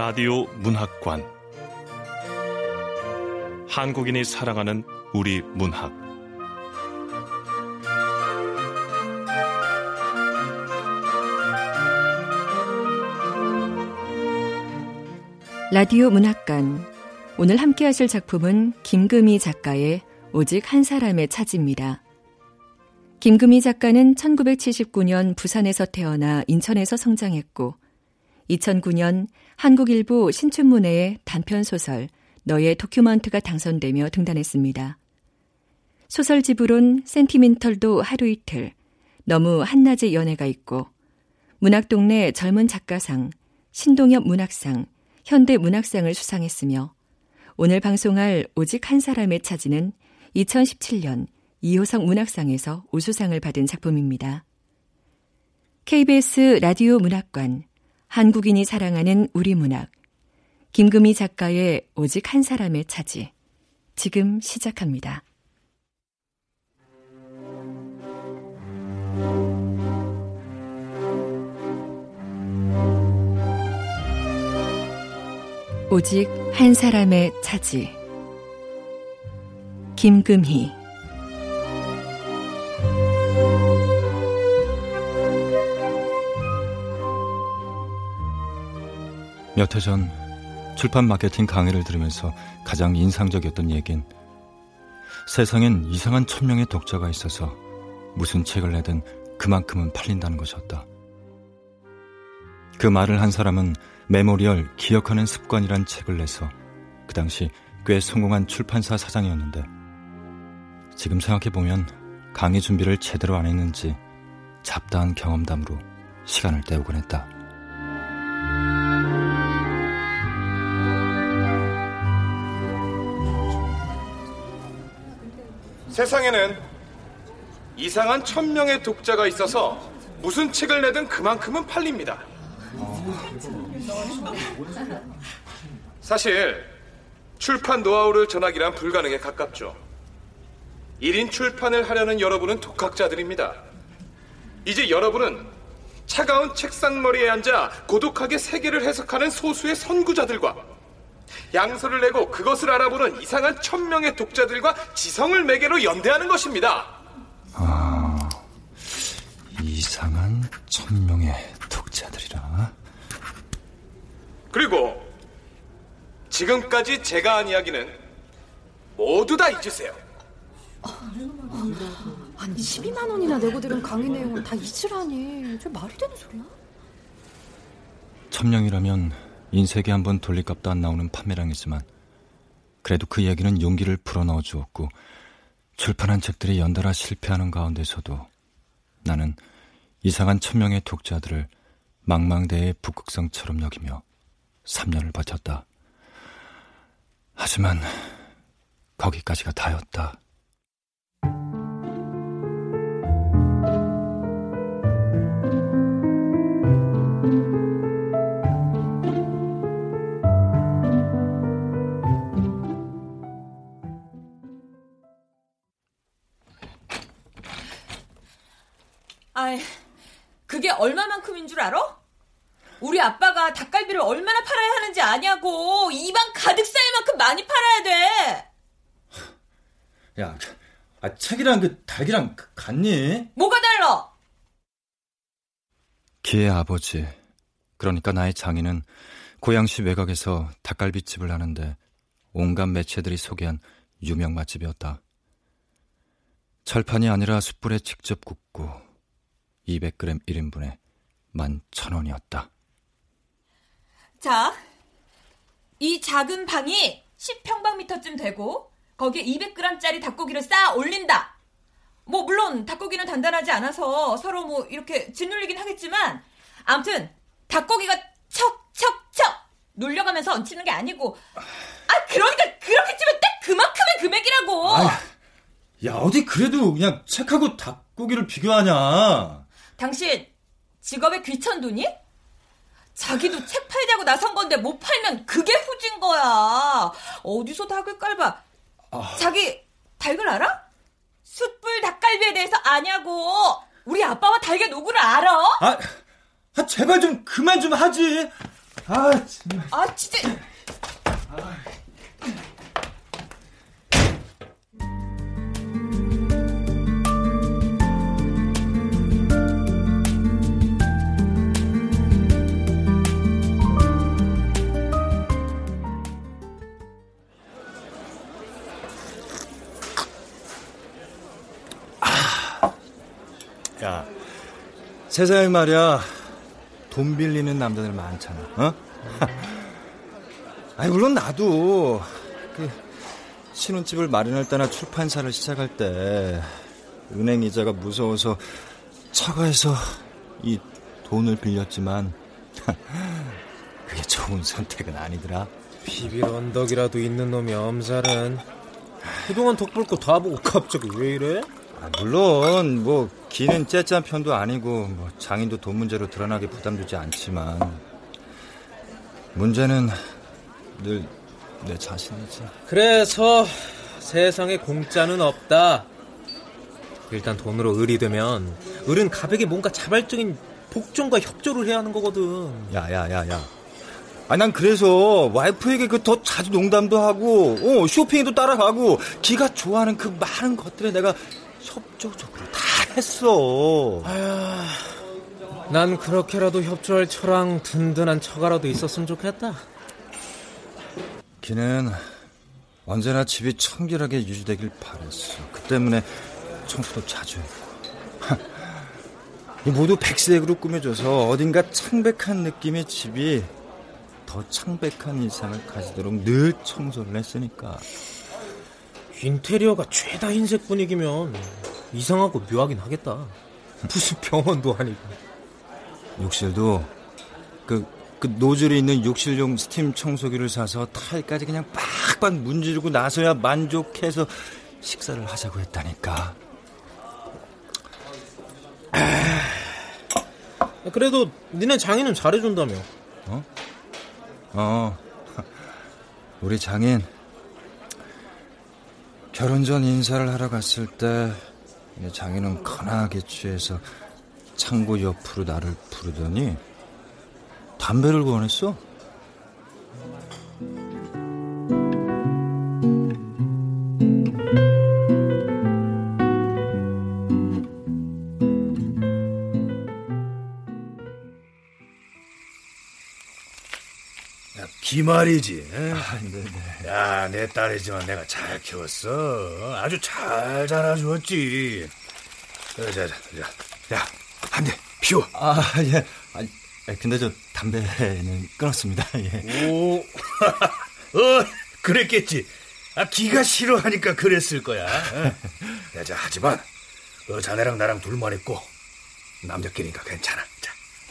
라디오 문학관. 한국인이 사랑하는 우리 문학. 라디오 문학관. 오늘 함께 하실 작품은 김금희 작가의 오직 한 사람의 차지입니다. 김금희 작가는 1979년 부산에서 태어나 인천에서 성장했고 2009년 한국일보 신춘문예에 단편 소설 너의 도큐먼트가 당선되며 등단했습니다. 소설집으론 센티멘털도 하루 이틀, 너무 한낮의 연애가 있고 문학동네 젊은 작가상, 신동엽 문학상, 현대 문학상을 수상했으며 오늘 방송할 오직 한 사람의 차지는 2017년 이호성 문학상에서 우수상을 받은 작품입니다. KBS 라디오 문학관 한국인이 사랑하는 우리 문학. 김금희 작가의 오직 한 사람의 차지. 지금 시작합니다. 오직 한 사람의 차지. 김금희 몇해전 출판 마케팅 강의를 들으면서 가장 인상적이었던 얘긴 세상엔 이상한 천명의 독자가 있어서 무슨 책을 내든 그만큼은 팔린다는 것이었다. 그 말을 한 사람은 Memorial 기억하는 습관이란 책을 내서 그 당시 꽤 성공한 출판사 사장이었는데 지금 생각해보면 강의 준비를 제대로 안 했는지 잡다한 경험담으로 시간을 때우곤 했다. 세상에는 이상한 천 명의 독자가 있어서 무슨 책을 내든 그만큼은 팔립니다. 사실 출판 노하우를 전하기란 불가능에 가깝죠. 1인 출판을 하려는 여러분은 독학자들입니다. 이제 여러분은 차가운 책상머리에 앉아 고독하게 세계를 해석하는 소수의 선구자들과 양서를 내고 그것을 알아보는 이상한 천명의 독자들과 지성을 매개로 연대하는 것입니다. 아, 이상한 천명의 독자들이라. 그리고 지금까지 제가 한 이야기는 모두 다 잊으세요. 아니 12만 원이나 내고 들은 강의 내용을 다 잊으라니 저 말이 되는 소리야? 천명이라면 인쇄기 한번 돌릴값도 안 나오는 판매량이지만 그래도 그 얘기는 용기를 불어넣어 주었고 출판한 책들이 연달아 실패하는 가운데서도 나는 이상한 천명의 독자들을 망망대해의 북극성처럼 여기며 3년을 버텼다. 하지만 거기까지가 다였다. 아이, 그게 얼마만큼인 줄 알아? 우리 아빠가 닭갈비를 얼마나 팔아야 하는지 아냐고. 입안 가득 쌓일 만큼 많이 팔아야 돼. 야, 아, 책이랑 그 닭이랑 같니? 뭐가 달라? 기의 아버지, 그러니까 나의 장인은 고양시 외곽에서 닭갈비집을 하는데 온갖 매체들이 소개한 유명 맛집이었다. 철판이 아니라 숯불에 직접 굽고 200g 1인분에 11,000원이었다. 자, 이 작은 방이 10평방미터쯤 되고 거기에 200g짜리 닭고기를 쌓아 올린다. 뭐 물론 닭고기는 단단하지 않아서 서로 뭐 이렇게 짓눌리긴 하겠지만 아무튼 닭고기가 척척척 눌려가면서 얹히는 게 아니고 아 그러니까 그렇게 치면 딱 그만큼의 금액이라고. 아이, 야 어디 그래도 그냥 책하고 닭고기를 비교하냐? 당신 직업에 귀천두니? 자기도 책 팔자고 나선 건데 못 팔면 그게 후진 거야. 어디서 닭을 깔봐. 아... 자기 닭을 알아? 숯불 닭갈비에 대해서 아냐고. 우리 아빠와 닭의 노구를 알아? 아, 아 제발 좀 그만 좀 하지. 아, 정말. 아, 진짜. 세상에 말이야, 돈 빌리는 남자들 많잖아, 어? 아니, 물론 나도, 그, 신혼집을 마련할 때나 출판사를 시작할 때, 은행 이자가 무서워서 처가에서 이 돈을 빌렸지만, 그게 좋은 선택은 아니더라. 비빌 언덕이라도 있는 놈이 엄살은 그동안 덕볼 거다 보고 갑자기 왜 이래? 아, 물론 뭐 기는 째짠 편도 아니고 뭐 장인도 돈 문제로 드러나게 부담 주지 않지만 문제는 늘 내 자신이지. 그래서 세상에 공짜는 없다. 일단 돈으로 을이 되면 을은 가백에 뭔가 자발적인 복종과 협조를 해야 하는 거거든. 야야야야. 아 난 그래서 와이프에게 그 더 자주 농담도 하고 어, 쇼핑에도 따라가고 기가 좋아하는 그 많은 것들에 내가 협조적으로 다 했어. 난 그렇게라도 협조할 처랑 든든한 처가라도 있었으면 좋겠다. 기는 언제나 집이 청결하게 유지되길 바랬어. 그 때문에 청소도 자주 했고. 이 모두 백색으로 꾸며줘서 어딘가 창백한 느낌의 집이 더 창백한 일상을 가지도록 늘 청소를 했으니까. 인테리어가 죄다 흰색 분위기면 이상하고 묘하긴 하겠다. 무슨 병원도 아니고. 욕실도 그, 그 노즐이 있는 욕실용 스팀 청소기를 사서 타일까지 그냥 빡빡 문지르고 나서야 만족해서 식사를 하자고 했다니까. 그래도 니네 장인은 잘해준다며. 어, 우리 장인 결혼 전 인사를 하러 갔을 때 장인은 커나게 취해서 창고 옆으로 나를 부르더니 담배를 권했어. 기말이지. 아, 네네. 야, 내 딸이지만 내가 잘 키웠어. 아주 잘 자라주었지. 자, 자, 자, 자. 야, 한 대 피워. 아, 예. 아, 근데 저 담배는 끊었습니다. 예. 오, 어, 그랬겠지. 아, 기가 싫어하니까 그랬을 거야. 어. 야, 자, 하지만, 어, 자네랑 나랑 둘만 있고, 남자끼리니까 괜찮아.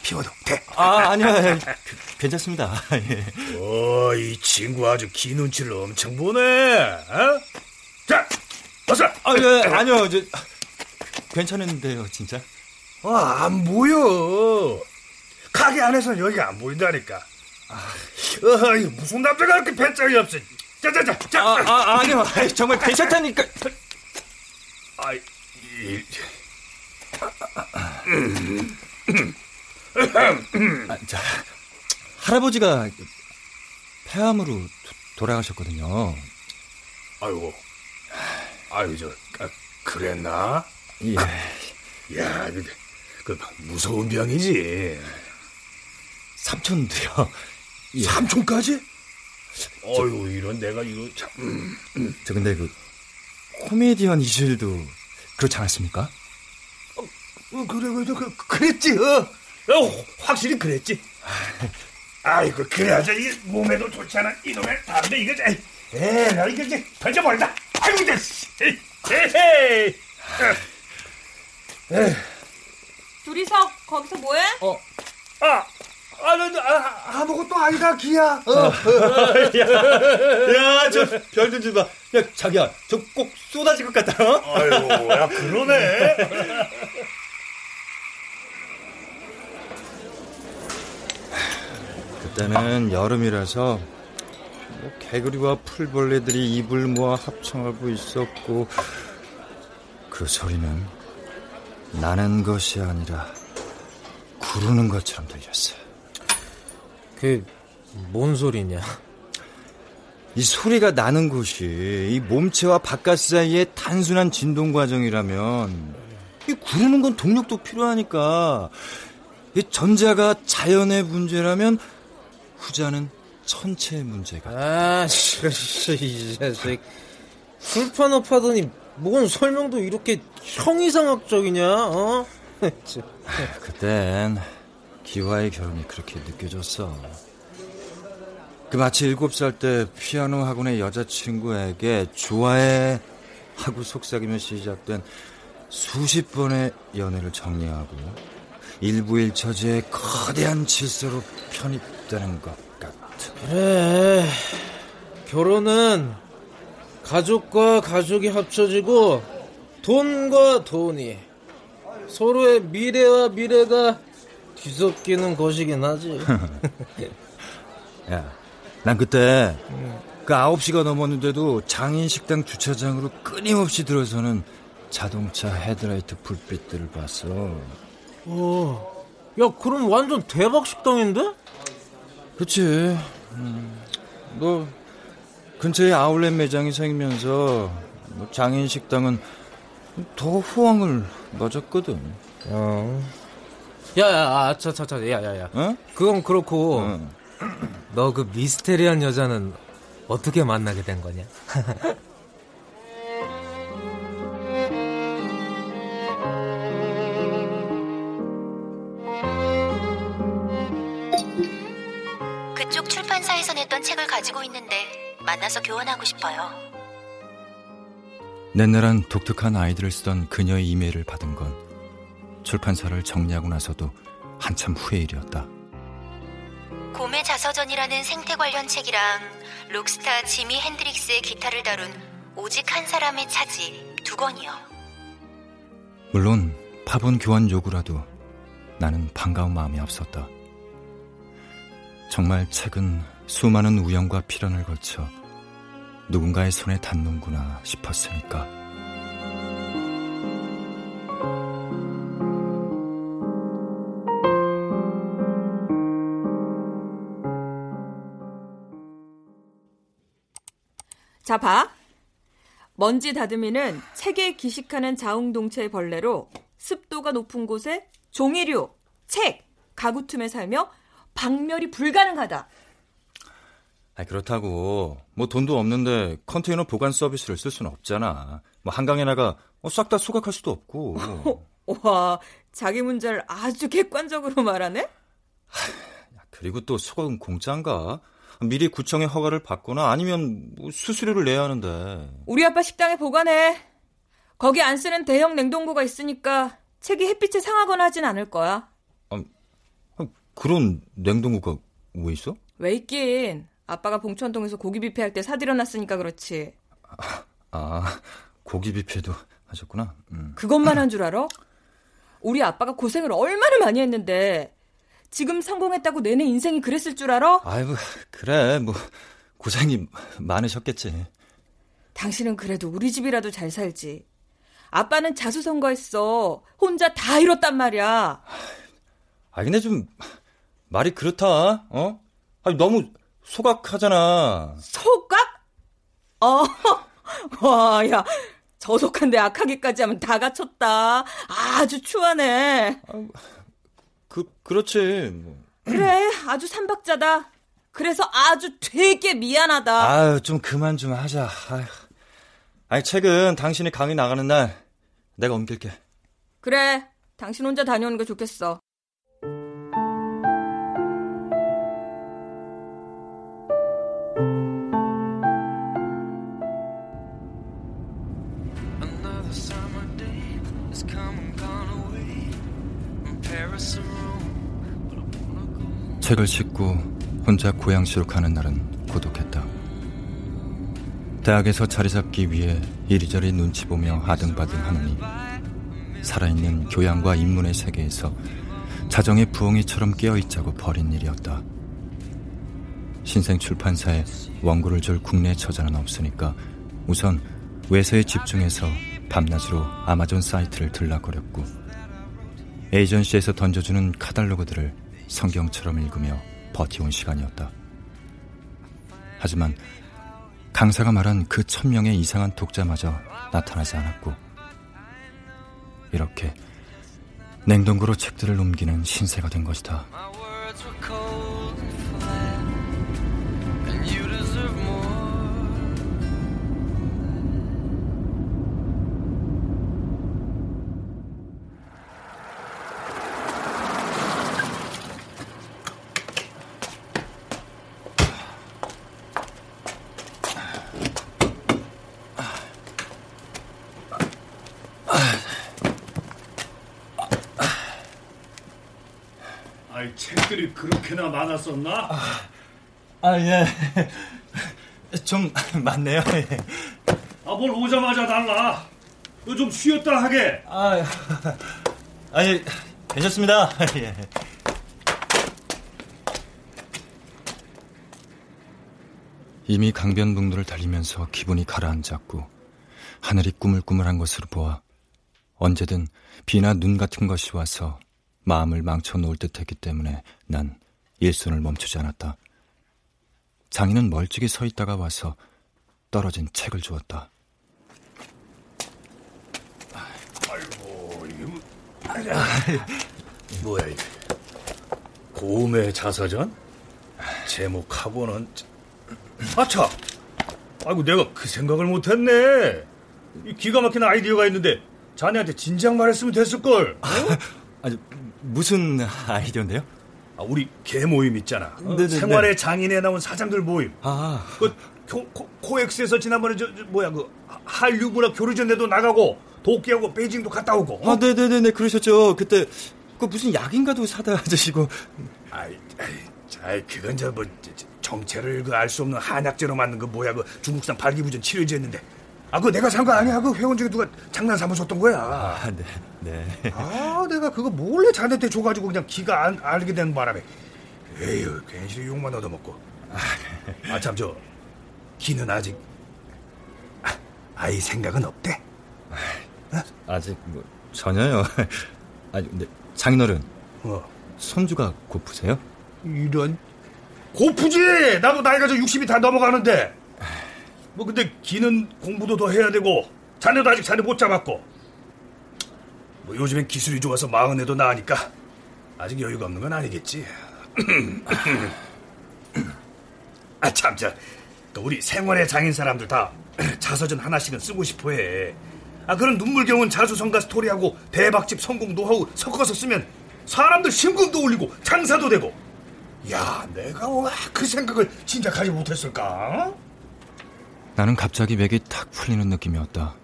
자, 피워도 돼. 아, 아니요. 예. 그, 괜찮습니다. 예. 어, 이 친구 아주 기 눈치를 엄청 보네. 어? 자, 어서. 아, 예, 아니요. 저, 괜찮은데요, 진짜? 어, 안 보여. 가게 안에서 여기가 안 보인다니까. 아, 어, 무슨 남자가 이렇게 배짱이 없어. 자, 자, 자, 자. 아, 아 아니요. 정말 괜찮다니까. 아, 이, 아, 자, 할아버지가 폐암으로 도, 돌아가셨거든요. 아이고, 아유, 저, 아, 그랬나? 예. 야, 그, 그 무서운 병이지. 삼촌도요. 예. 삼촌까지? 어유 이런 내가 이거 참. 음. 저 근데 그 코미디언 이슬도 그렇지 않았습니까? 어, 그래, 그래, 그, 그랬지, 어. 어, 확실히 그랬지. 아이고, 그래야지, 이게 몸에도 좋지 않은 이놈의 담배, 이거, 에이, 에이, 나 이거 이제 던져버린다. 아이고, 이제, 에이, 에이, 에이. 둘이서 거기서 뭐해? 어. 아, 아, 나, 나, 아, 아무것도 아니다, 기야. 어. 야, 저별좀 줘봐. 야, 자기야, 저 꼭 쏟아질 것 같다. 어? 아이고, 야, 그러네. 그때는 여름이라서 뭐 개구리와 풀벌레들이 입을 모아 합청하고 있었고 그 소리는 나는 것이 아니라 구르는 것처럼 들렸어. 그뭔 소리냐? 이 소리가 나는 곳이 이 몸체와 바깥 사이의 단순한 진동 과정이라면 이 구르는 건 동력도 필요하니까 이 전자가 자연의 문제라면 후자는 천체의 문제가. 아, 이 자식. 술판 파더니 뭔 설명도 이렇게 형이상학적이냐? 어? 그땐 기와의 결혼이 그렇게 느껴졌어. 그 마치 일곱 살 때 피아노 학원의 여자친구에게 좋아해 하고 속삭이며 시작된 수십 번의 연애를 정리하고 일부일 처지의 거대한 질서로 편입되는 것 같은. 그래. 결혼은 가족과 가족이 합쳐지고 돈과 돈이 서로의 미래와 미래가 뒤섞이는 것이긴 하지. 야, 난 그때 그 9시가 넘었는데도 장인 식당 주차장으로 끊임없이 들어서는 자동차 헤드라이트 불빛들을 봤어. 어, 야, 그럼 완전 대박 식당인데? 그치. 음, 뭐, 근처에 아울렛 매장이 생기면서 뭐 장인 식당은 더 호황을 맞았거든. 어. 야, 야, 아, 차, 차, 차, 야, 야, 야. 어? 그건 그렇고, 어. 너그 미스테리한 여자는 어떻게 만나게 된 거냐? 냈던 책을 가지고 있는데 만나서 교환하고 싶어요. 옛날한 독특한 아이들을 쓰던 그녀의 이메일을 받은 건 출판사를 정리하고 나서도 한참 후의 일이었다. 곰의 자서전이라는 생태 관련 책이랑 록스타 지미 핸드릭스의 기타를 다룬 오직 한 사람의 차지 두 권이요. 물론 파본 교환 요구라도 나는 반가운 마음이 앞섰다. 정말 책은 수많은 우연과 필연을 거쳐 누군가의 손에 닿는구나 싶었으니까. 자, 봐. 먼지 다듬이는 책에 기식하는 자웅동체의 벌레로 습도가 높은 곳에 종이류, 책, 가구 틈에 살며 박멸이 불가능하다. 아 그렇다고 뭐 돈도 없는데 컨테이너 보관 서비스를 쓸 수는 없잖아. 뭐 한강에 나가 싹 다 소각할 수도 없고. 와, 자기 문제를 아주 객관적으로 말하네? 그리고 또 소각은 공짜인가? 미리 구청의 허가를 받거나 아니면 뭐 수수료를 내야 하는데. 우리 아빠 식당에 보관해. 거기 안 쓰는 대형 냉동고가 있으니까 책이 햇빛에 상하거나 하진 않을 거야. 아, 그런 냉동고가 왜 있어? 왜 있긴. 아빠가 봉천동에서 고기 뷔페 할 때 사들여 놨으니까 그렇지. 아, 고기 뷔페도 하셨구나. 음. 그것만 한 줄 알아? 우리 아빠가 고생을 얼마나 많이 했는데 지금 성공했다고 내내 인생이 그랬을 줄 알아? 아이고, 그래. 뭐 고생이 많으셨겠지. 당신은 그래도 우리 집이라도 잘 살지. 아빠는 자수성가했어. 혼자 다 이뤘단 말이야. 아, 근데 좀 말이 그렇다. 어? 아니, 너무 소각하잖아. 소각? 어, 와, 야, 저속한데 악하기까지 하면 다 갖췄다. 아주 추하네. 아, 그, 그렇지. 뭐. 그래, 아주 삼박자다. 그래서 아주 되게 미안하다. 아유, 좀 그만 좀 하자. 아유. 아니, 책은 당신이 강의 나가는 날 내가 옮길게. 그래, 당신 혼자 다녀오는 게 좋겠어. 책을 싣고 혼자 고향시로 가는 날은 고독했다. 대학에서 자리 잡기 위해 이리저리 눈치 보며 아등바등 하느니 살아있는 교양과 인문의 세계에서 자정의 부엉이처럼 깨어있자고 벌인 일이었다. 신생 출판사에 원고를 줄 국내 저자는 없으니까 우선 외세에 집중해서 밤낮으로 아마존 사이트를 들락거렸고 에이전시에서 던져주는 카달로그들을 성경처럼 읽으며 버티온 시간이었다. 하지만 강사가 말한 그 천명의 이상한 독자마저 나타나지 않았고 이렇게 냉동고로 책들을 옮기는 신세가 된 것이다. 그렇게나 많았었나? 아, 예. 좀 많네요. 아, 뭘 오자마자 달라. 너 좀 쉬었다 하게. 아, 아니, 괜찮습니다. 예. 이미 강변북로를 달리면서 기분이 가라앉았고 하늘이 꾸물꾸물한 것으로 보아 언제든 비나 눈 같은 것이 와서 마음을 망쳐놓을 듯했기 때문에 난 일손을 멈추지 않았다. 장인은 멀찍이 서 있다가 와서 떨어진 책을 주었다. 아이고, 이게 뭐... 뭐야 이게? 고음의 자서전? 제목하고는 아차! 아이고 내가 그 생각을 못했네. 이 기가 막힌 아이디어가 있는데 자네한테 진작 말했으면 됐을 걸. 어? 아니, 무슨 아이디어인데요? 아, 우리 개 모임 있잖아. 어? 네네네. 생활의 장인에 나온 사장들 모임. 아, 그 코, 코, 코엑스에서 지난번에 저, 저 뭐야 그 한류 문화 교류전에도 나가고 도쿄하고 베이징도 갔다 오고. 어? 아, 네네네, 그러셨죠. 그때 그 무슨 약인가도 사다 드시고. 아이, 아이, 아이 그건 저뭐 정체를 그 알 수 없는 한약재로 만든 그 뭐야 그 중국산 발기부전 치료제였는데. 아, 그거 내가 산 거 아니야? 그 회원 중에 누가 장난 삼아 줬던 거야. 아, 네, 네. 아, 내가 그거 몰래 자네한테 줘가지고 그냥 기가 안, 알게 된 바람에. 에휴, 괜시리 욕만 얻어먹고. 아, 참, 저, 기는 아직, 아, 아이 생각은 없대. 아직 뭐 전혀요. 아니 근데 장인어른 어, 손주가 고프세요? 이런. 고프지! 나도 나이가 저 60이 다 넘어가는데. 뭐, 근데 기는 공부도 더 해야 되고, 자네도 아직 자네 못 잡았고. 뭐, 요즘엔 기술이 좋아서 마흔에도 나으니까, 아직 여유가 없는 건 아니겠지. 아, 참, 저, 그 우리 생활의 장인 사람들 다 자서전 하나씩은 쓰고 싶어 해. 아, 그런 눈물겨운 자수성가 스토리하고 대박집 성공 노하우 섞어서 쓰면 사람들 심금도 올리고 장사도 되고. 야, 내가 왜 그 생각을 진작 하지 못했을까? 나는 갑자기 맥이 탁 풀리는 느낌이었다.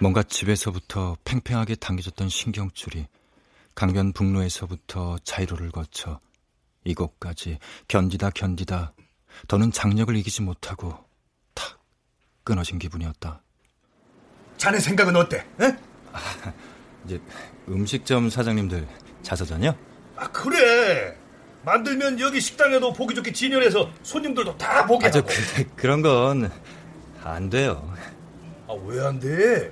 뭔가 집에서부터 팽팽하게 당겨졌던 신경줄이 강변 북로에서부터 자이로를 거쳐 이곳까지 견디다 견디다 더는 장력을 이기지 못하고 탁 끊어진 기분이었다. 자네 생각은 어때? 에? 이제 음식점 사장님들 자서전이요? 아, 그래. 만들면 여기 식당에도 보기 좋게 진열해서 손님들도 다 보게 아, 저 하고. 그, 그런 건 안 돼요. 아, 왜 안 돼?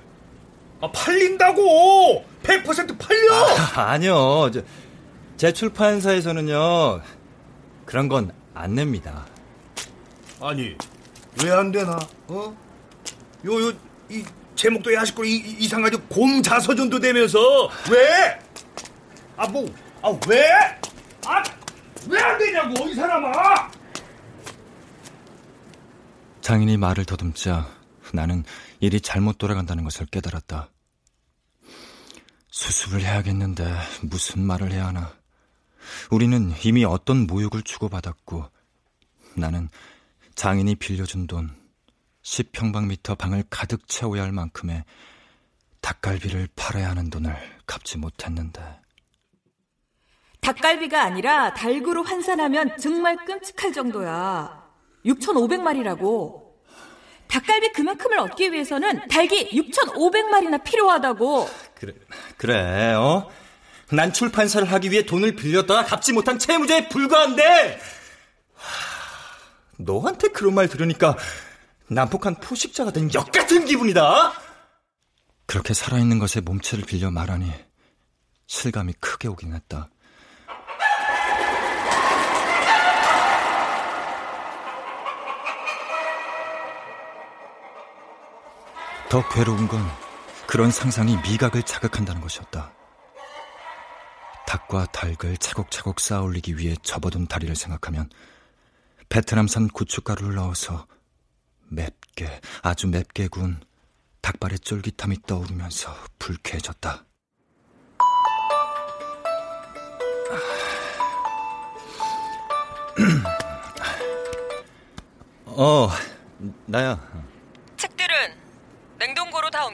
아, 팔린다고! 100% 팔려! 아, 아니요. 저, 제 출판사에서는요. 그런 건 안 냅니다. 아니, 왜 안 되나? 어? 요, 요, 이, 제목도 야식고 이, 이- 이상하게 곰자서전도 되면서, 왜? 아, 뭐, 아, 왜? 아, 왜 안 되냐고, 이 사람아! 장인이 말을 더듬자 나는 일이 잘못 돌아간다는 것을 깨달았다. 수습을 해야겠는데 무슨 말을 해야 하나. 우리는 이미 어떤 모욕을 주고받았고 나는 장인이 빌려준 돈 10평방미터 방을 가득 채워야 할 만큼의 닭갈비를 팔아야 하는 돈을 갚지 못했는데 닭갈비가 아니라 닭으로 환산하면 정말 끔찍할 정도야. 6,500마리라고. 닭갈비 그만큼을 얻기 위해서는 닭이 6,500마리나 필요하다고. 그래, 그래, 어? 난 출판사를 하기 위해 돈을 빌렸다가 갚지 못한 채무자에 불과한데! 하, 너한테 그런 말 들으니까 난폭한 포식자가 된 역 같은 기분이다! 그렇게 살아있는 것에 몸체를 빌려 말하니 실감이 크게 오긴 했다. 더 괴로운 건 그런 상상이 미각을 자극한다는 것이었다. 닭과 닭을 차곡차곡 쌓아 올리기 위해 접어둔 다리를 생각하면 베트남산 고춧가루를 넣어서 맵게, 아주 맵게 구운 닭발의 쫄깃함이 떠오르면서 불쾌해졌다. 어, 나야.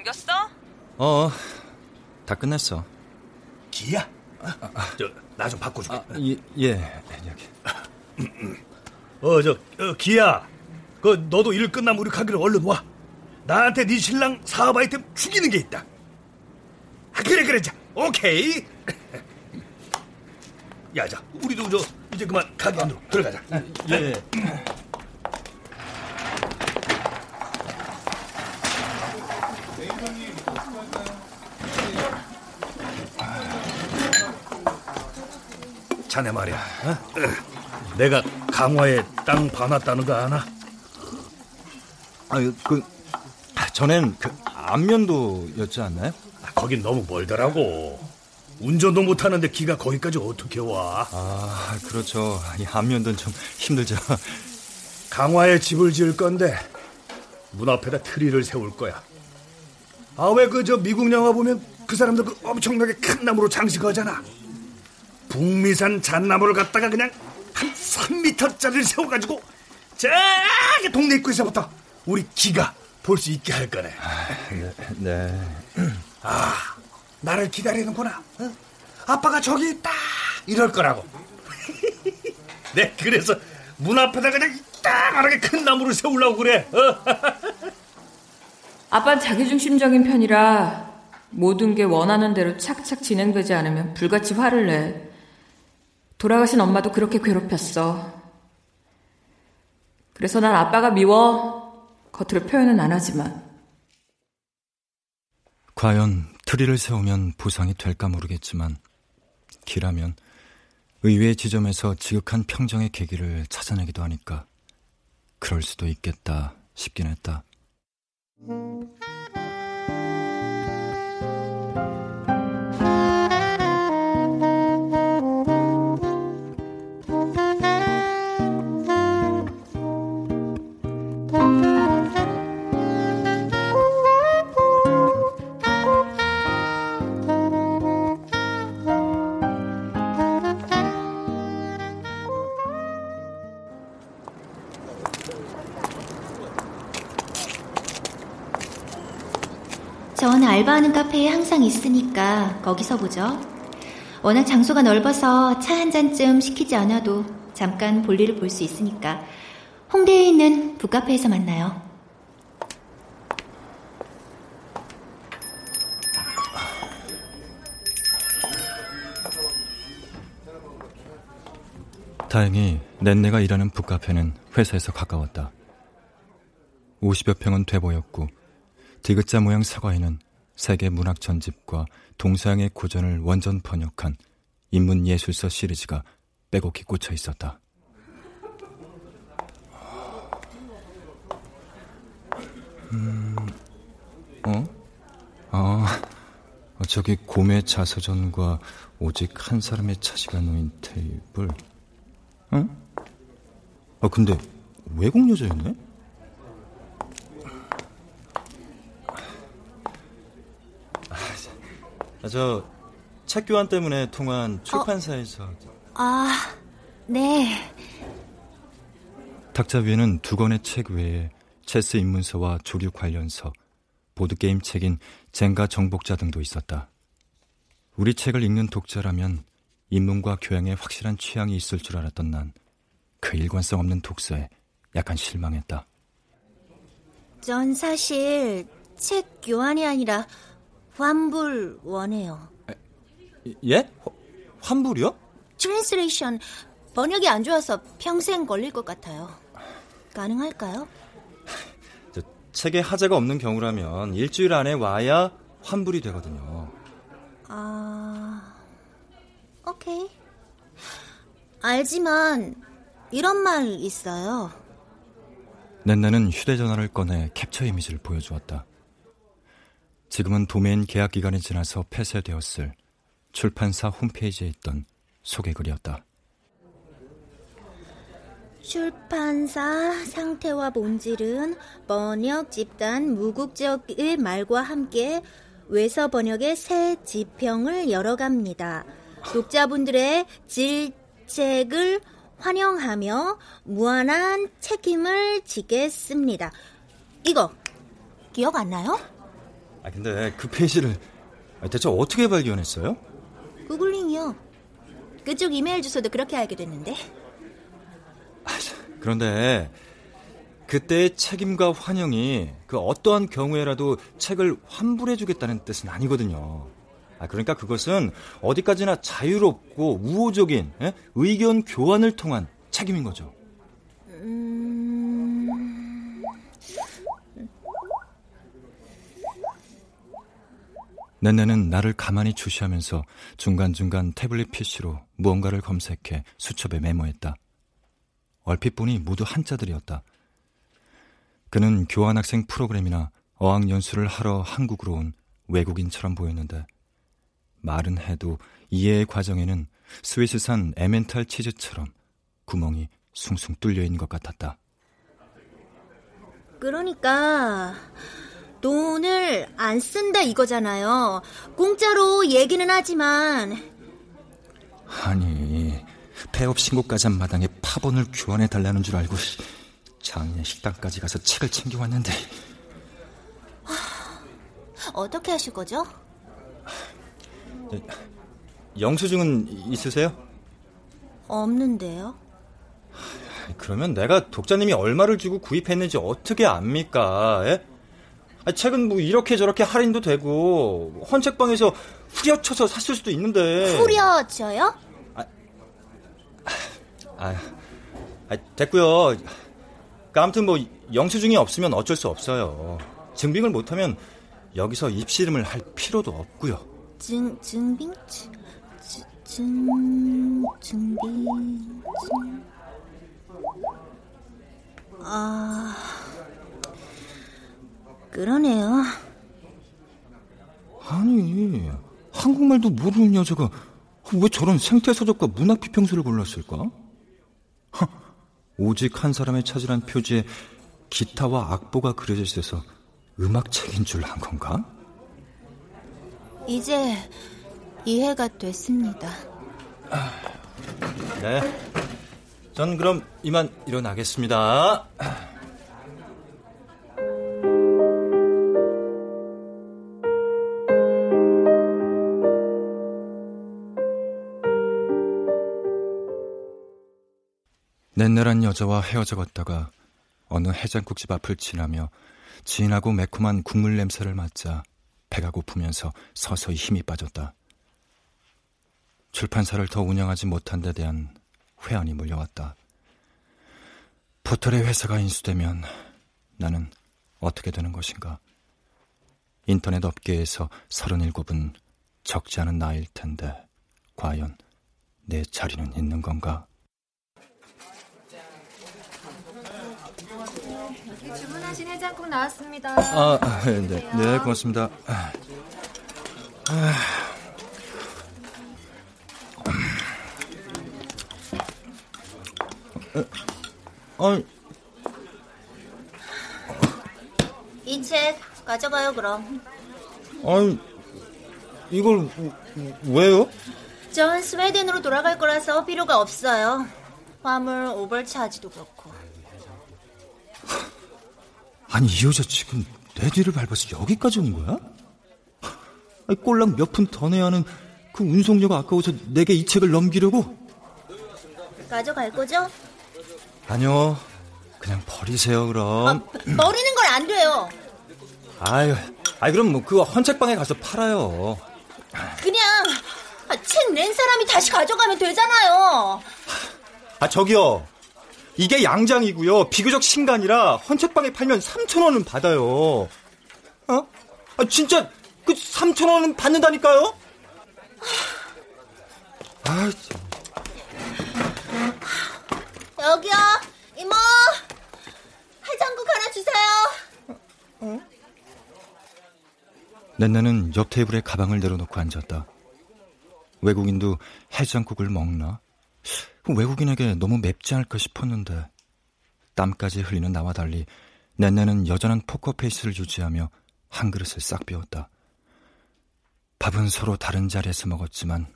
옮겼어? 어, 다 끝냈어. 기야? 저, 나 좀 바꿔줄게. 아, 예, 예, 여기. 어, 저, 어, 기야. 그, 너도 일 끝나면 우리 가기로 얼른 와. 나한테 네 신랑 사업 아이템 죽이는 게 있다. 아, 그래, 그래, 자, 오케이. 야, 자, 우리도 저, 이제 그만 가게 안으로 들어가자. 예. 자네 말이야. 어? 내가 강화에 땅 봐놨다는 거 아나? 아, 그, 전엔 그 안면도였지 않나요? 아, 거긴 너무 멀더라고. 운전도 못하는데 기가 거기까지 어떻게 와? 아, 그렇죠. 이 안면도는 좀 힘들죠. 강화에 집을 지을 건데 문 앞에다 트리를 세울 거야. 아, 왜 그 저 미국 영화 보면 그 사람들 그 엄청나게 큰 나무로 장식하잖아. 북미산 잣나무를 갖다가 그냥 한 3미터짜리를 세워가지고 저기 동네 입구에서부터 우리 기가 볼 수 있게 할 거네. 네. 아, 나를 기다리는구나. 어? 아빠가 저기 있다. 이럴 거라고. 네, 그래서 문 앞에다 그냥 딱하게 큰 나무를 세우려고 그래. 어? 아빠는 자기중심적인 편이라 모든 게 원하는 대로 착착 진행되지 않으면 불같이 화를 내. 돌아가신 엄마도 그렇게 괴롭혔어. 그래서 난 아빠가 미워. 겉으로 표현은 안 하지만. 과연 트리를 세우면 보상이 될까 모르겠지만 기라면 의외의 지점에서 지극한 평정의 계기를 찾아내기도 하니까 그럴 수도 있겠다 싶긴 했다. 전 알바하는 카페에 항상 있으니까 거기서 보죠. 워낙 장소가 넓어서 차 한 잔쯤 시키지 않아도 잠깐 볼일을 볼 수 있으니까 홍대에 있는 북카페에서 만나요. 다행히 넷네가 일하는 북카페는 회사에서 가까웠다. 50여 평은 돼 보였고 디귿자 모양 사과에는 세계 문학 전집과 동서양의 고전을 원전 번역한 인문 예술서 시리즈가 빼곡히 꽂혀 있었다. 음, 어? 아, 저기 고매 자서전과 오직 한 사람의 차시가 놓인 테이블. 응? 아, 근데 외국 여자였네? 저, 책 교환 때문에 통한 출판사에서. 어, 아, 네. 탁자 위에는 두 권의 책 외에 체스 입문서와 조류 관련서, 보드게임 책인 젠가 정복자 등도 있었다. 우리 책을 읽는 독자라면 인문과 교양에 확실한 취향이 있을 줄 알았던 난 그 일관성 없는 독서에 약간 실망했다. 전 사실 책 교환이 아니라 환불 원해요. 예? 환불이요? Translation 번역이 안 좋아서 평생 걸릴 것 같아요. 가능할까요? 저, 책에 하자가 없는 경우라면 일주일 안에 와야 환불이 되거든요. 아, 오케이. 알지만 이런 말 있어요. 낸나는 휴대전화를 꺼내 캡처 이미지를 보여주었다. 지금은 도메인 계약 기간이 지나서 폐쇄되었을 출판사 홈페이지에 있던 소개글이었다. 출판사 상태와 본질은 번역 집단 무국적의 말과 함께 외서 번역의 새 지평을 열어갑니다. 독자분들의 질책을 환영하며 무한한 책임을 지겠습니다. 이거 기억 안 나요? 아 근데 그 페이지를 대체 어떻게 발견했어요? 구글링이요. 그쪽 이메일 주소도 그렇게 알게 됐는데. 그런데 그때의 책임과 환영이 그 어떠한 경우에라도 책을 환불해주겠다는 뜻은 아니거든요. 아, 그러니까 그것은 어디까지나 자유롭고 우호적인 예? 의견 교환을 통한 책임인 거죠. 음... 넨네는 나를 가만히 주시하면서 중간중간 태블릿 PC로 무언가를 검색해 수첩에 메모했다. 얼핏 보니 모두 한자들이었다. 그는 교환학생 프로그램이나 어학연수를 하러 한국으로 온 외국인처럼 보였는데 말은 해도 이해의 과정에는 스위스산 에멘탈 치즈처럼 구멍이 숭숭 뚫려 있는 것 같았다. 그러니까 돈을 안 쓴다 이거잖아요. 공짜로 얘기는 하지만 아니 폐업 신고까지 한 마당에 파본을 교환해 달라는 줄 알고 장인의 식당까지 가서 책을 챙겨왔는데 어떻게 하실 거죠? 영수증은 있으세요? 없는데요. 그러면 내가 독자님이 얼마를 주고 구입했는지 어떻게 압니까? 예? 책은 뭐 이렇게 저렇게 할인도 되고 헌책방에서 후려쳐서 샀을 수도 있는데 후려쳐요? 아, 아, 아 됐고요. 그 아무튼 뭐 영수증이 없으면 어쩔 수 없어요. 증빙을 못하면 여기서 입씨름을 할 필요도 없고요. 증 증빙 증 증빙 증. 아 그러네요. 아니 한국말도 모르는 여자가 왜 저런 생태서적과 문학비평서를 골랐을까? 오직 한 사람의 차지란 표지에 기타와 악보가 그려져 있어서 음악책인 줄 한 건가? 이제 이해가 됐습니다. 네. 전 그럼 이만 일어나겠습니다. 넷내란 여자와 헤어져 갔다가 어느 해장국집 앞을 지나며 진하고 매콤한 국물 냄새를 맡자 배가 고프면서 서서히 힘이 빠졌다. 출판사를 더 운영하지 못한 데 대한 회한이 몰려왔다. 포털의 회사가 인수되면 나는 어떻게 되는 것인가? 인터넷 업계에서 37은 적지 않은 나이일 텐데 과연 내 자리는 있는 건가? 주문하신 해장국 나왔습니다. 아, 네, 네, 고맙습니다. 아, 아, 이책 가져가요 그럼. 아니 이걸 왜요? 전 스웨덴으로 돌아갈 거라서 필요가 없어요. 화물 오버차지도 그렇고. 아니 이 여자 지금 내 뒤를 밟아서 여기까지 온 거야? 아니, 꼴랑 몇 푼 더 내야 하는 그 운송료가 아까워서 내게 이 책을 넘기려고? 가져갈 거죠? 아니요. 그냥 버리세요 그럼. 아, 버리는 건 안 돼요. 아유, 아이 그럼 뭐 그거 헌책방에 가서 팔아요. 그냥 아, 책낸 사람이 다시 가져가면 되잖아요. 아 저기요. 이게 양장이고요. 비교적 신간이라 헌책방에 팔면 3천 원은 받아요. 어? 아 진짜 그 3천 원은 받는다니까요? 아, 여기요, 이모. 해장국 하나 주세요. 어? 낸내는 옆 테이블에 가방을 내려놓고 앉았다. 외국인도 해장국을 먹나? 외국인에게 너무 맵지 않을까 싶었는데 땀까지 흘리는 나와 달리 낸내는 여전한 포커페이스를 유지하며 한 그릇을 싹 비웠다. 밥은 서로 다른 자리에서 먹었지만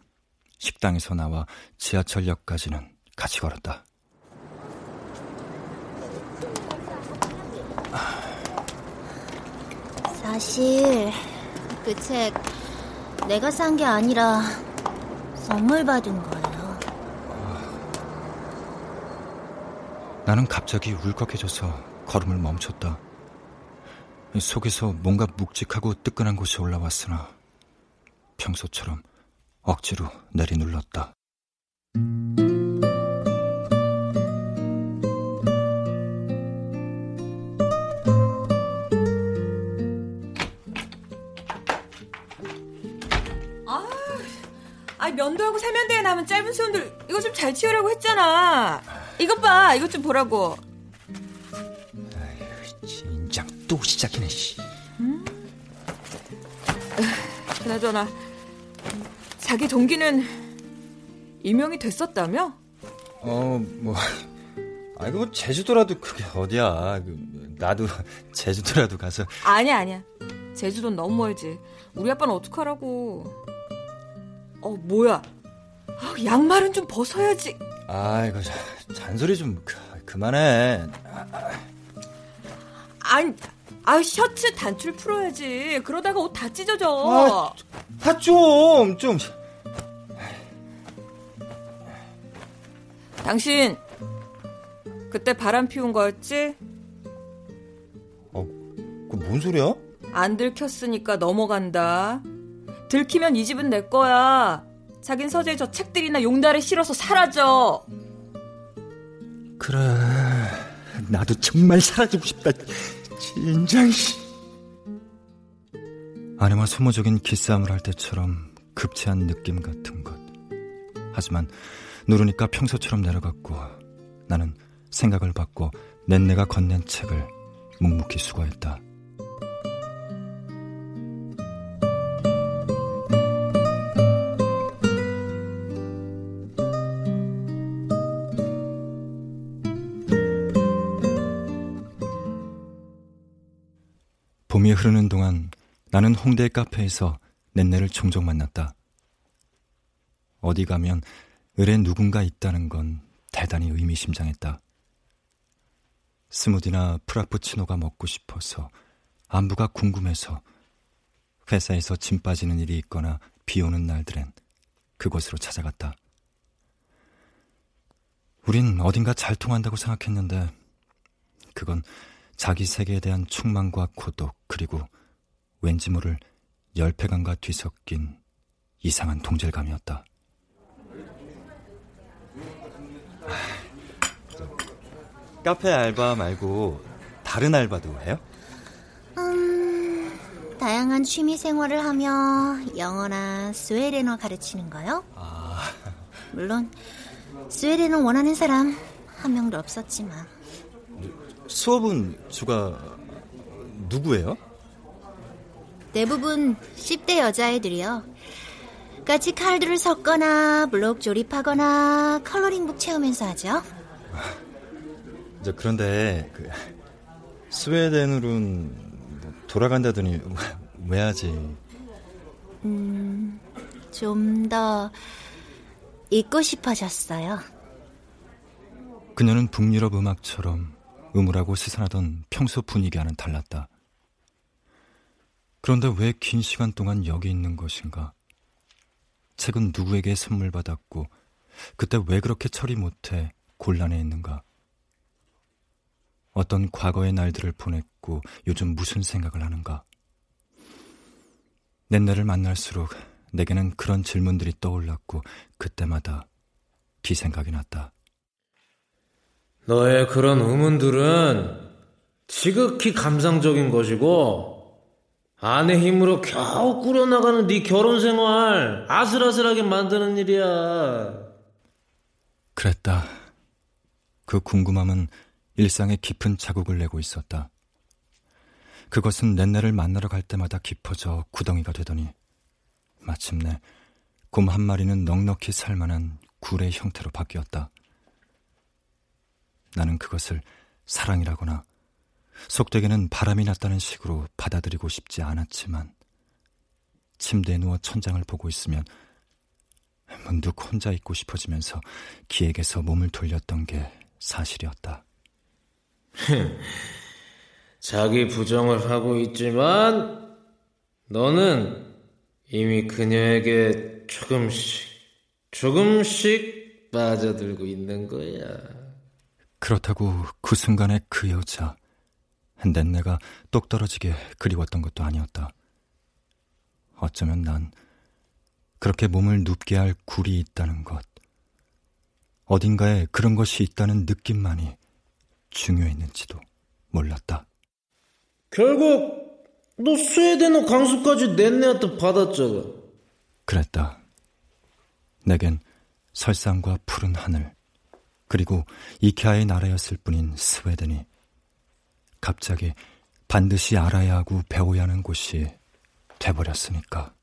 식당에서 나와 지하철역까지는 같이 걸었다. 사실 그 책 내가 산 게 아니라 선물 받은 거예요. 나는 갑자기 울컥해져서 걸음을 멈췄다. 속에서 뭔가 묵직하고 뜨끈한 곳이 올라왔으나 평소처럼 억지로 내리눌렀다. 아, 면도하고 세면대에 남은 짧은 수염들 이거 좀 잘 치우라고 했잖아. 이것 봐, 이것 좀 보라고. 아휴, 진작 또 시작이네, 씨. 음? 그나저나 자기 동기는 임명이 됐었다며? 어, 뭐, 아이고, 뭐 제주도라도 그게 어디야. 그, 나도 제주도라도 가서. 아니야, 아니야. 제주도는 너무 멀지. 우리 아빠는 어떡하라고. 어, 뭐야. 아, 양말은 좀 벗어야지. 아이고, 잔소리 좀 그, 그만해. 아니, 아, 셔츠 단추를 풀어야지. 그러다가 옷 다 찢어져. 아, 아 좀, 좀. 당신, 그때 바람 피운 거였지? 어, 그 뭔 소리야? 안 들켰으니까 넘어간다. 들키면 이 집은 내 거야. 자긴 서재 저 책들이나 용달에 실어서 사라져. 그래. 나도 정말 사라지고 싶다. 진장 씨. 아내와 소모적인 기싸움을 할 때처럼 급체한 느낌 같은 것. 하지만 누르니까 평소처럼 내려갔고 나는 생각을 받고 낸내가 건넨 책을 묵묵히 수거했다. 나는 홍대 카페에서 낸내를 종종 만났다. 어디 가면 을에 누군가 있다는 건 대단히 의미심장했다. 스무디나 프라푸치노가 먹고 싶어서 안부가 궁금해서 회사에서 짐 빠지는 일이 있거나 비 오는 날들엔 그곳으로 찾아갔다. 우린 어딘가 잘 통한다고 생각했는데 그건 자기 세계에 대한 충만과 고독 그리고 왠지 모를 열패감과 뒤섞인 이상한 동질감이었다. 카페 알바 말고 다른 알바도 해요? 음, 다양한 취미 생활을 하며 영어나 스웨덴어 가르치는 거요? 아. 물론 스웨덴어 원하는 사람 한 명도 없었지만. 수업은 주가 누구예요? 대부분 10대 여자애들이요. 같이 칼들을 섞거나 블록 조립하거나 컬러링북 채우면서 하죠. 저 그런데 그 스웨덴으로는 뭐 돌아간다더니 왜 하지? 음, 좀 더 있고 싶어졌어요. 그녀는 북유럽 음악처럼 음울하고 스산하던 평소 분위기와는 달랐다. 그런데 왜 긴 시간 동안 여기 있는 것인가? 책은 누구에게 선물 받았고 그때 왜 그렇게 처리 못해 곤란해 했는가? 어떤 과거의 날들을 보냈고 요즘 무슨 생각을 하는가? 낸내를 만날수록 내게는 그런 질문들이 떠올랐고 그때마다 뒤 생각이 났다. 너의 그런 의문들은 지극히 감상적인 것이고 아내 힘으로 겨우 꾸려나가는 네 결혼 생활 아슬아슬하게 만드는 일이야. 그랬다. 그 궁금함은 일상에 깊은 자국을 내고 있었다. 그것은 넷네를 만나러 갈 때마다 깊어져 구덩이가 되더니 마침내 곰 한 마리는 넉넉히 살만한 굴의 형태로 바뀌었다. 나는 그것을 사랑이라거나 속되게는 바람이 났다는 식으로 받아들이고 싶지 않았지만 침대에 누워 천장을 보고 있으면 문득 혼자 있고 싶어지면서 기에게서 몸을 돌렸던 게 사실이었다. 자기 부정을 하고 있지만 너는 이미 그녀에게 조금씩 조금씩 빠져들고 있는 거야. 그렇다고 그 순간에 그 여자 넷내가 똑 떨어지게 그리웠던 것도 아니었다. 어쩌면 난 그렇게 몸을 눕게 할 굴이 있다는 것, 어딘가에 그런 것이 있다는 느낌만이 중요했는지도 몰랐다. 결국 너 스웨덴어 강수까지 넷내한테 받았잖아. 그랬다. 내겐 설상과 푸른 하늘, 그리고 이케아의 나라였을 뿐인 스웨덴이 갑자기 반드시 알아야 하고 배워야 하는 곳이 돼버렸으니까.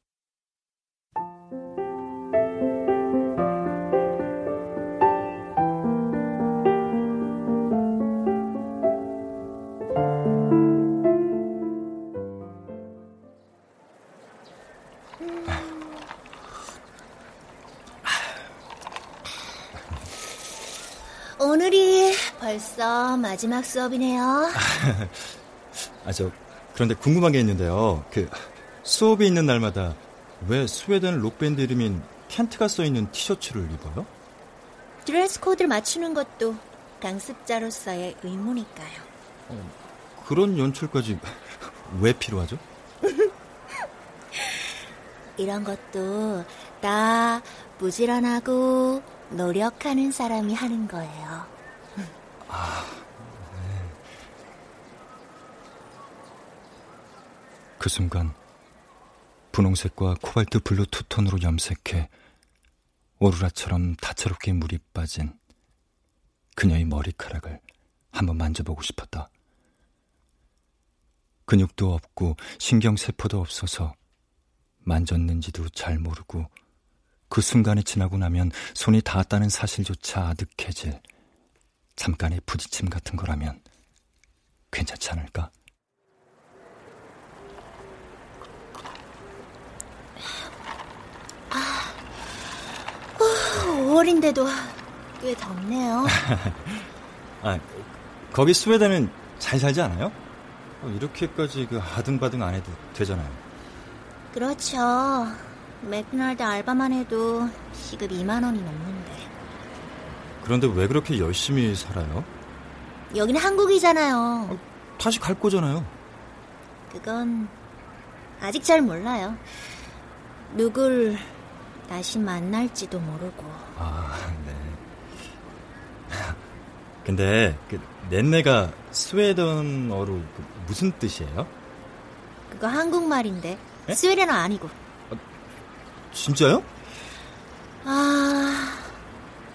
벌써 마지막 수업이네요. 아, 저, 그런데 궁금한 게 있는데요. 그, 수업이 있는 날마다 왜 스웨덴 록밴드 이름인 켄트가 써있는 티셔츠를 입어요? 드레스 코드를 맞추는 것도 강습자로서의 의무니까요. 어, 그런 연출까지 왜 필요하죠? 이런 것도 다 부지런하고 노력하는 사람이 하는 거예요. 아, 네. 그 순간 분홍색과 코발트 블루 two-tone으로 염색해 오로라처럼 다채롭게 물이 빠진 그녀의 머리카락을 한번 만져보고 싶었다. 근육도 없고 신경세포도 없어서 만졌는지도 잘 모르고 그 순간이 지나고 나면 손이 닿았다는 사실조차 아득해질 잠깐의 부딪힘 같은 거라면 괜찮지 않을까? 아, 5월인데도 꽤 덥네요. 아, 거기 스웨덴은 잘 살지 않아요? 어, 이렇게까지 그 아등바등 안 해도 되잖아요. 그렇죠. 맥도날드 알바만 해도 시급 2만 원이 넘는데. 그런데 왜 그렇게 열심히 살아요? 여기는 한국이잖아요. 어, 다시 갈 거잖아요. 그건 아직 잘 몰라요. 누굴 다시 만날지도 모르고. 아, 네. 근데 그 넷네가 스웨덴어로 그 무슨 뜻이에요? 그거 한국말인데 에? 스웨덴어 아니고. 아, 진짜요? 아,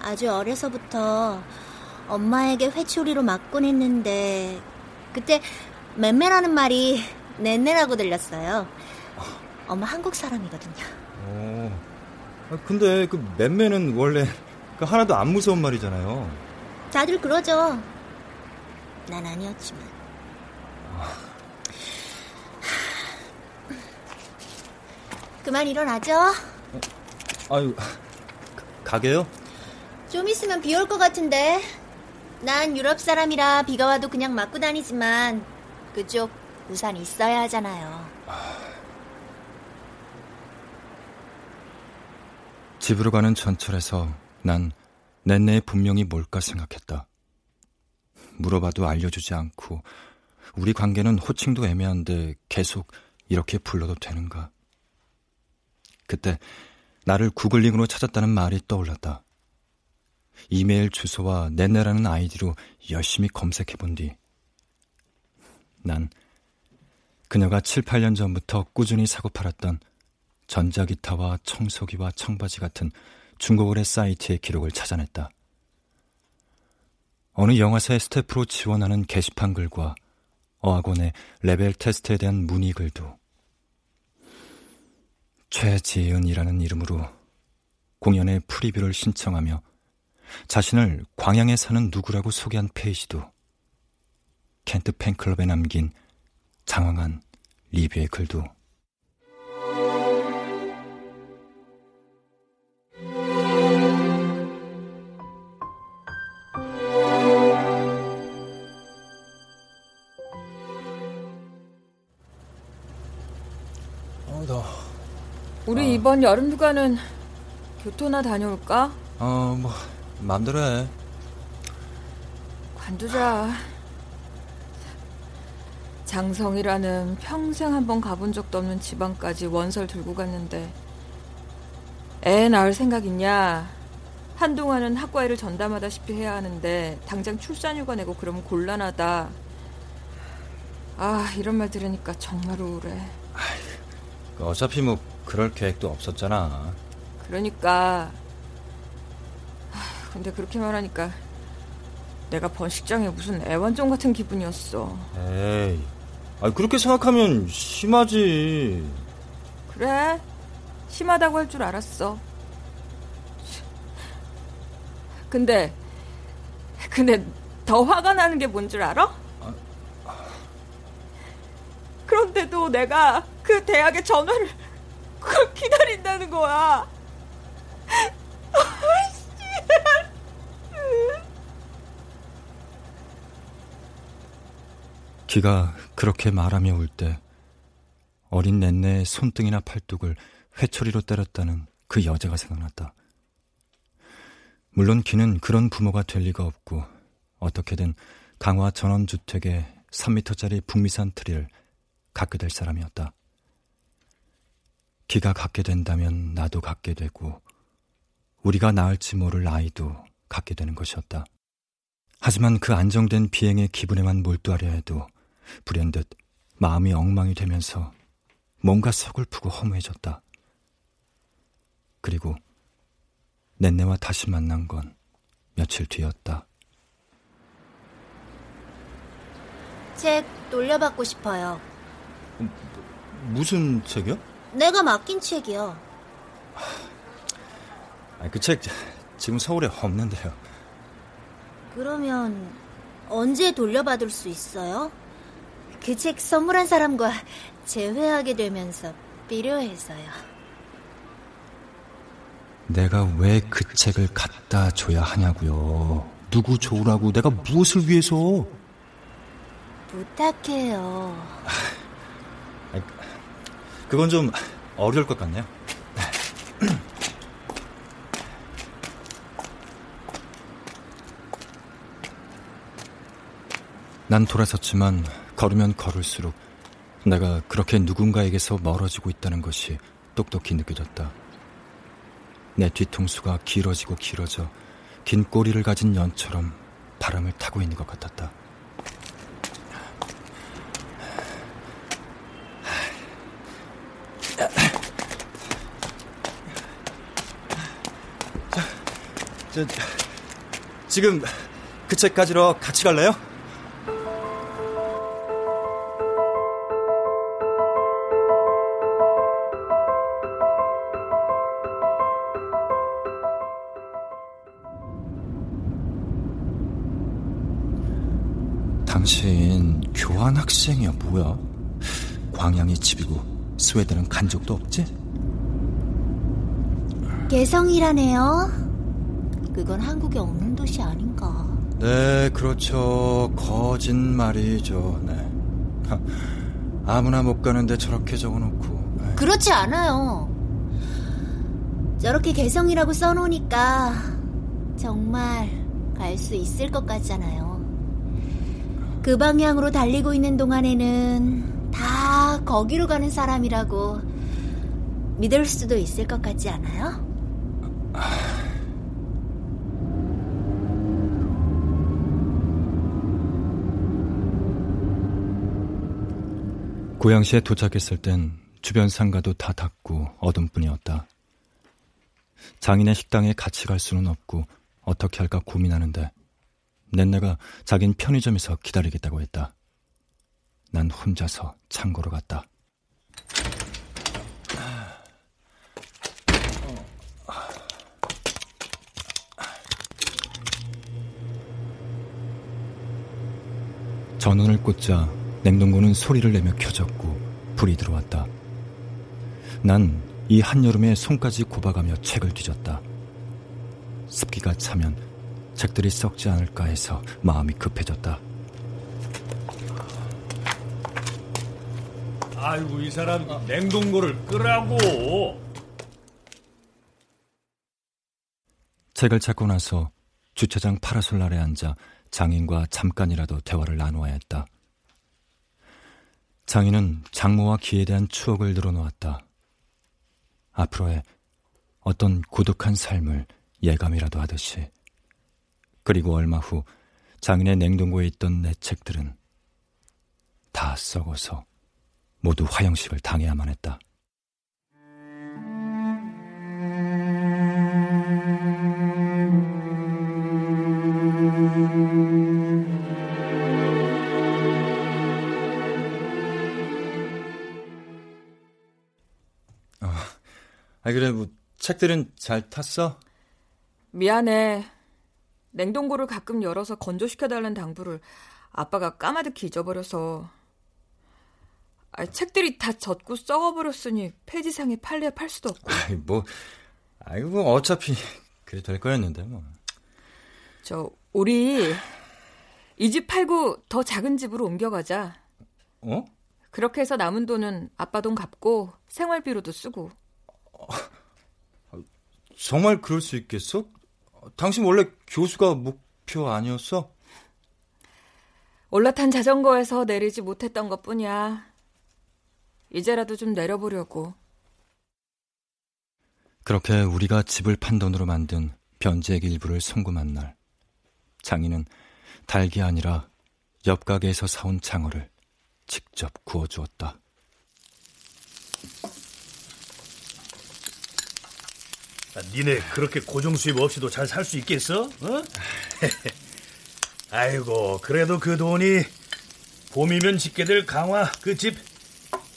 아주 어려서부터 엄마에게 회초리로 맞곤 했는데 그때 맴매라는 말이 넷네라고 들렸어요. 엄마 한국 사람이거든요. 어. 아, 근데 그 맴매는 원래 그 하나도 안 무서운 말이잖아요. 다들 그러죠. 난 아니었지만. 그만 일어나죠. 아유, 가게요? 좀 있으면 비 올 것 같은데. 난 유럽 사람이라 비가 와도 그냥 맞고 다니지만 그쪽 우산 있어야 하잖아요. 집으로 가는 전철에서 난 넷내의 분명히 뭘까 생각했다. 물어봐도 알려주지 않고 우리 관계는 호칭도 애매한데 계속 이렇게 불러도 되는가? 그때 나를 구글링으로 찾았다는 말이 떠올랐다. 이메일 주소와 넷네라는 아이디로 열심히 검색해 본 뒤, 난 그녀가 7, 8년 전부터 꾸준히 사고 팔았던 전자기타와 청소기와 청바지 같은 중고거래 사이트의 기록을 찾아냈다. 어느 영화사의 스태프로 지원하는 게시판 글과 어학원의 레벨 테스트에 대한 문의 글도 최지은이라는 이름으로 공연의 preview를 신청하며 자신을 광양에 사는 누구라고 소개한 페이지도 켄트 팬클럽에 남긴 장황한 리뷰의 글도. 우리 이번 여름 휴가는 교토나 다녀올까? 어, 뭐 마음대로 해. 관두자. 장성이라는 평생 한 번 가본 적도 없는 지방까지 원설 들고 갔는데 애 낳을 생각 있냐? 한동안은 학과일을 전담하다시피 해야 하는데 당장 출산휴가 내고 그러면 곤란하다. 아 이런 말 들으니까 정말 우울해. 어차피 뭐 그럴 계획도 없었잖아. 그러니까 근데 그렇게 말하니까 내가 번식장에 무슨 애완종 같은 기분이었어. 에이, 아 그렇게 생각하면 심하지. 그래, 심하다고 할 줄 알았어. 근데, 근데 더 화가 나는 게 뭔 줄 알아? 그런데도 내가 그 대학의 전화를 그걸 기다린다는 거야. 기가 그렇게 말하며 울 때 어린 넷내의 손등이나 팔뚝을 회초리로 때렸다는 그 여자가 생각났다. 물론 기는 그런 부모가 될 리가 없고 어떻게든 강화 전원주택의 3미터짜리 북미산 트리를 갖게 될 사람이었다. 기가 갖게 된다면 나도 갖게 되고 우리가 낳을지 모를 아이도 갖게 되는 것이었다. 하지만 그 안정된 비행의 기분에만 몰두하려 해도 불현듯 마음이 엉망이 되면서 뭔가 서글프고 허무해졌다. 그리고 넷내와 다시 만난 건 며칠 뒤였다. 책 돌려받고 싶어요. 무슨 책이요? 내가 맡긴 책이요. 그 책 지금 서울에 없는데요. 그러면 언제 돌려받을 수 있어요? 그 책 선물한 사람과 재회하게 되면서 필요해서요. 내가 왜 그 책을 갖다 줘야 하냐고요. 누구 좋으라고 내가 무엇을 위해서? 부탁해요. 그건 좀 어려울 것 같네요. 난 돌아섰지만 걸으면 걸을수록 내가 그렇게 누군가에게서 멀어지고 있다는 것이 똑똑히 느껴졌다. 내 뒤통수가 길어지고 길어져 긴 꼬리를 가진 연처럼 바람을 타고 있는 것 같았다. 저, 지금 그 책 가지러 같이 갈래요? 광양이 집이고 스웨덴은 간 적도 없지? 개성이라네요. 그건 한국에 없는 도시 아닌가. 네, 그렇죠. 거짓말이죠. 네. 아무나 못 가는데 저렇게 적어놓고. 네. 그렇지 않아요. 저렇게 개성이라고 써놓으니까 정말 갈 수 있을 것 같잖아요. 그 방향으로 달리고 있는 동안에는 다 거기로 가는 사람이라고 믿을 수도 있을 것 같지 않아요? 고양시에 도착했을 땐 주변 상가도 다 닫고 어둠뿐이었다. 장인의 식당에 같이 갈 수는 없고 어떻게 할까 고민하는데 넷내가 자긴 편의점에서 기다리겠다고 했다. 난 혼자서 창고로 갔다. 전원을 꽂자 냉동고는 소리를 내며 켜졌고 불이 들어왔다. 난 이 한여름에 손까지 굽어가며 책을 뒤졌다. 습기가 차면 책들이 썩지 않을까 해서 마음이 급해졌다. 아이고 이 사람 냉동고를 끄라고. 책을 찾고 나서 주차장 파라솔 아래 앉아 장인과 잠깐이라도 대화를 나누어야 했다. 장인은 장모와 기에 대한 추억을 늘어놓았다. 앞으로의 어떤 고독한 삶을 예감이라도 하듯이. 그리고 얼마 후 장인의 냉동고에 있던 내 책들은 다 썩어서 모두 화형식을 당해야만 했다. 아, 그래, 뭐, 책들은 잘 탔어? 미안해. 냉동고를 가끔 열어서 건조시켜달라는 당부를 아빠가 까마득히 잊어버려서. 아, 책들이 다 젖고 썩어버렸으니 폐지상에 팔려야 팔 수도 없고. 아이, 뭐, 아이, 뭐, 어차피, 그래 될 거였는데, 뭐. 저, 우리, 이 집 팔고 더 작은 집으로 옮겨가자. 어? 그렇게 해서 남은 돈은 아빠 돈 갚고 생활비로도 쓰고. 정말 그럴 수 있겠어? 당신 원래 교수가 목표 아니었어? 올라탄 자전거에서 내리지 못했던 것 뿐이야. 이제라도 좀 내려보려고. 그렇게 우리가 집을 판 돈으로 만든 변제액 일부를 송금한 날, 장인은 닭이 아니라 옆 가게에서 사온 장어를 직접 구워주었다. 아, 니네 그렇게 고정 수입 없이도 잘 살 수 있겠어? 어? 아이고 그래도 그 돈이 봄이면 짓게 될 강화 그 집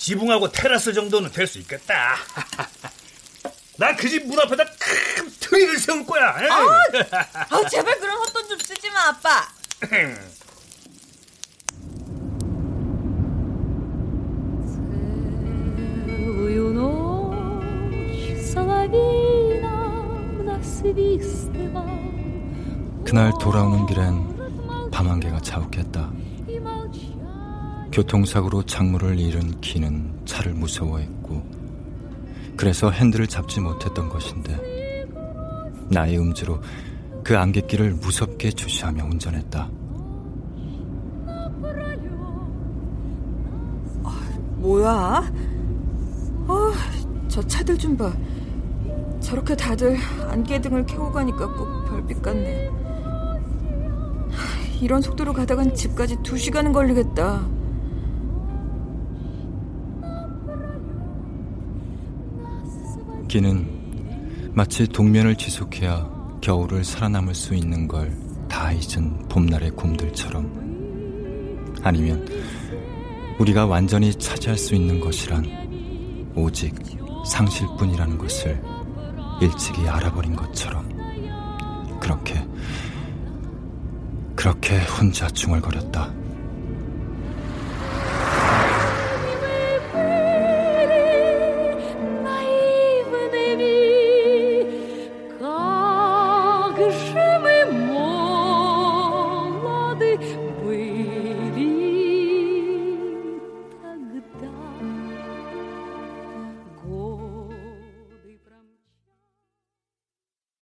지붕하고 테라스 정도는 될 수 있겠다. 나 그 집 문 앞에다 큰 트리를 세울 거야. 아, 아, 제발 그런 헛돈 좀 쓰지 마, 아빠. 그날 돌아오는 길엔 밤 안개가 자욱했다. 교통사고로 작물을 잃은 기는 차를 무서워했고 그래서 핸들을 잡지 못했던 것인데 나의 음주로 그 안갯길을 무섭게 주시하며 운전했다. 뭐야? 아, 저 차들 좀 봐. 저렇게 다들 안개등을 켜고 가니까 꼭 별빛 같네. 이런 속도로 가다간 집까지 두 시간은 걸리겠다. 기는 마치 동면을 지속해야 겨울을 살아남을 수 있는 걸 다 잊은 봄날의 곰들처럼 아니면 우리가 완전히 차지할 수 있는 것이란 오직 상실뿐이라는 것을 일찍이 알아버린 것처럼 그렇게 그렇게 혼자 중얼거렸다.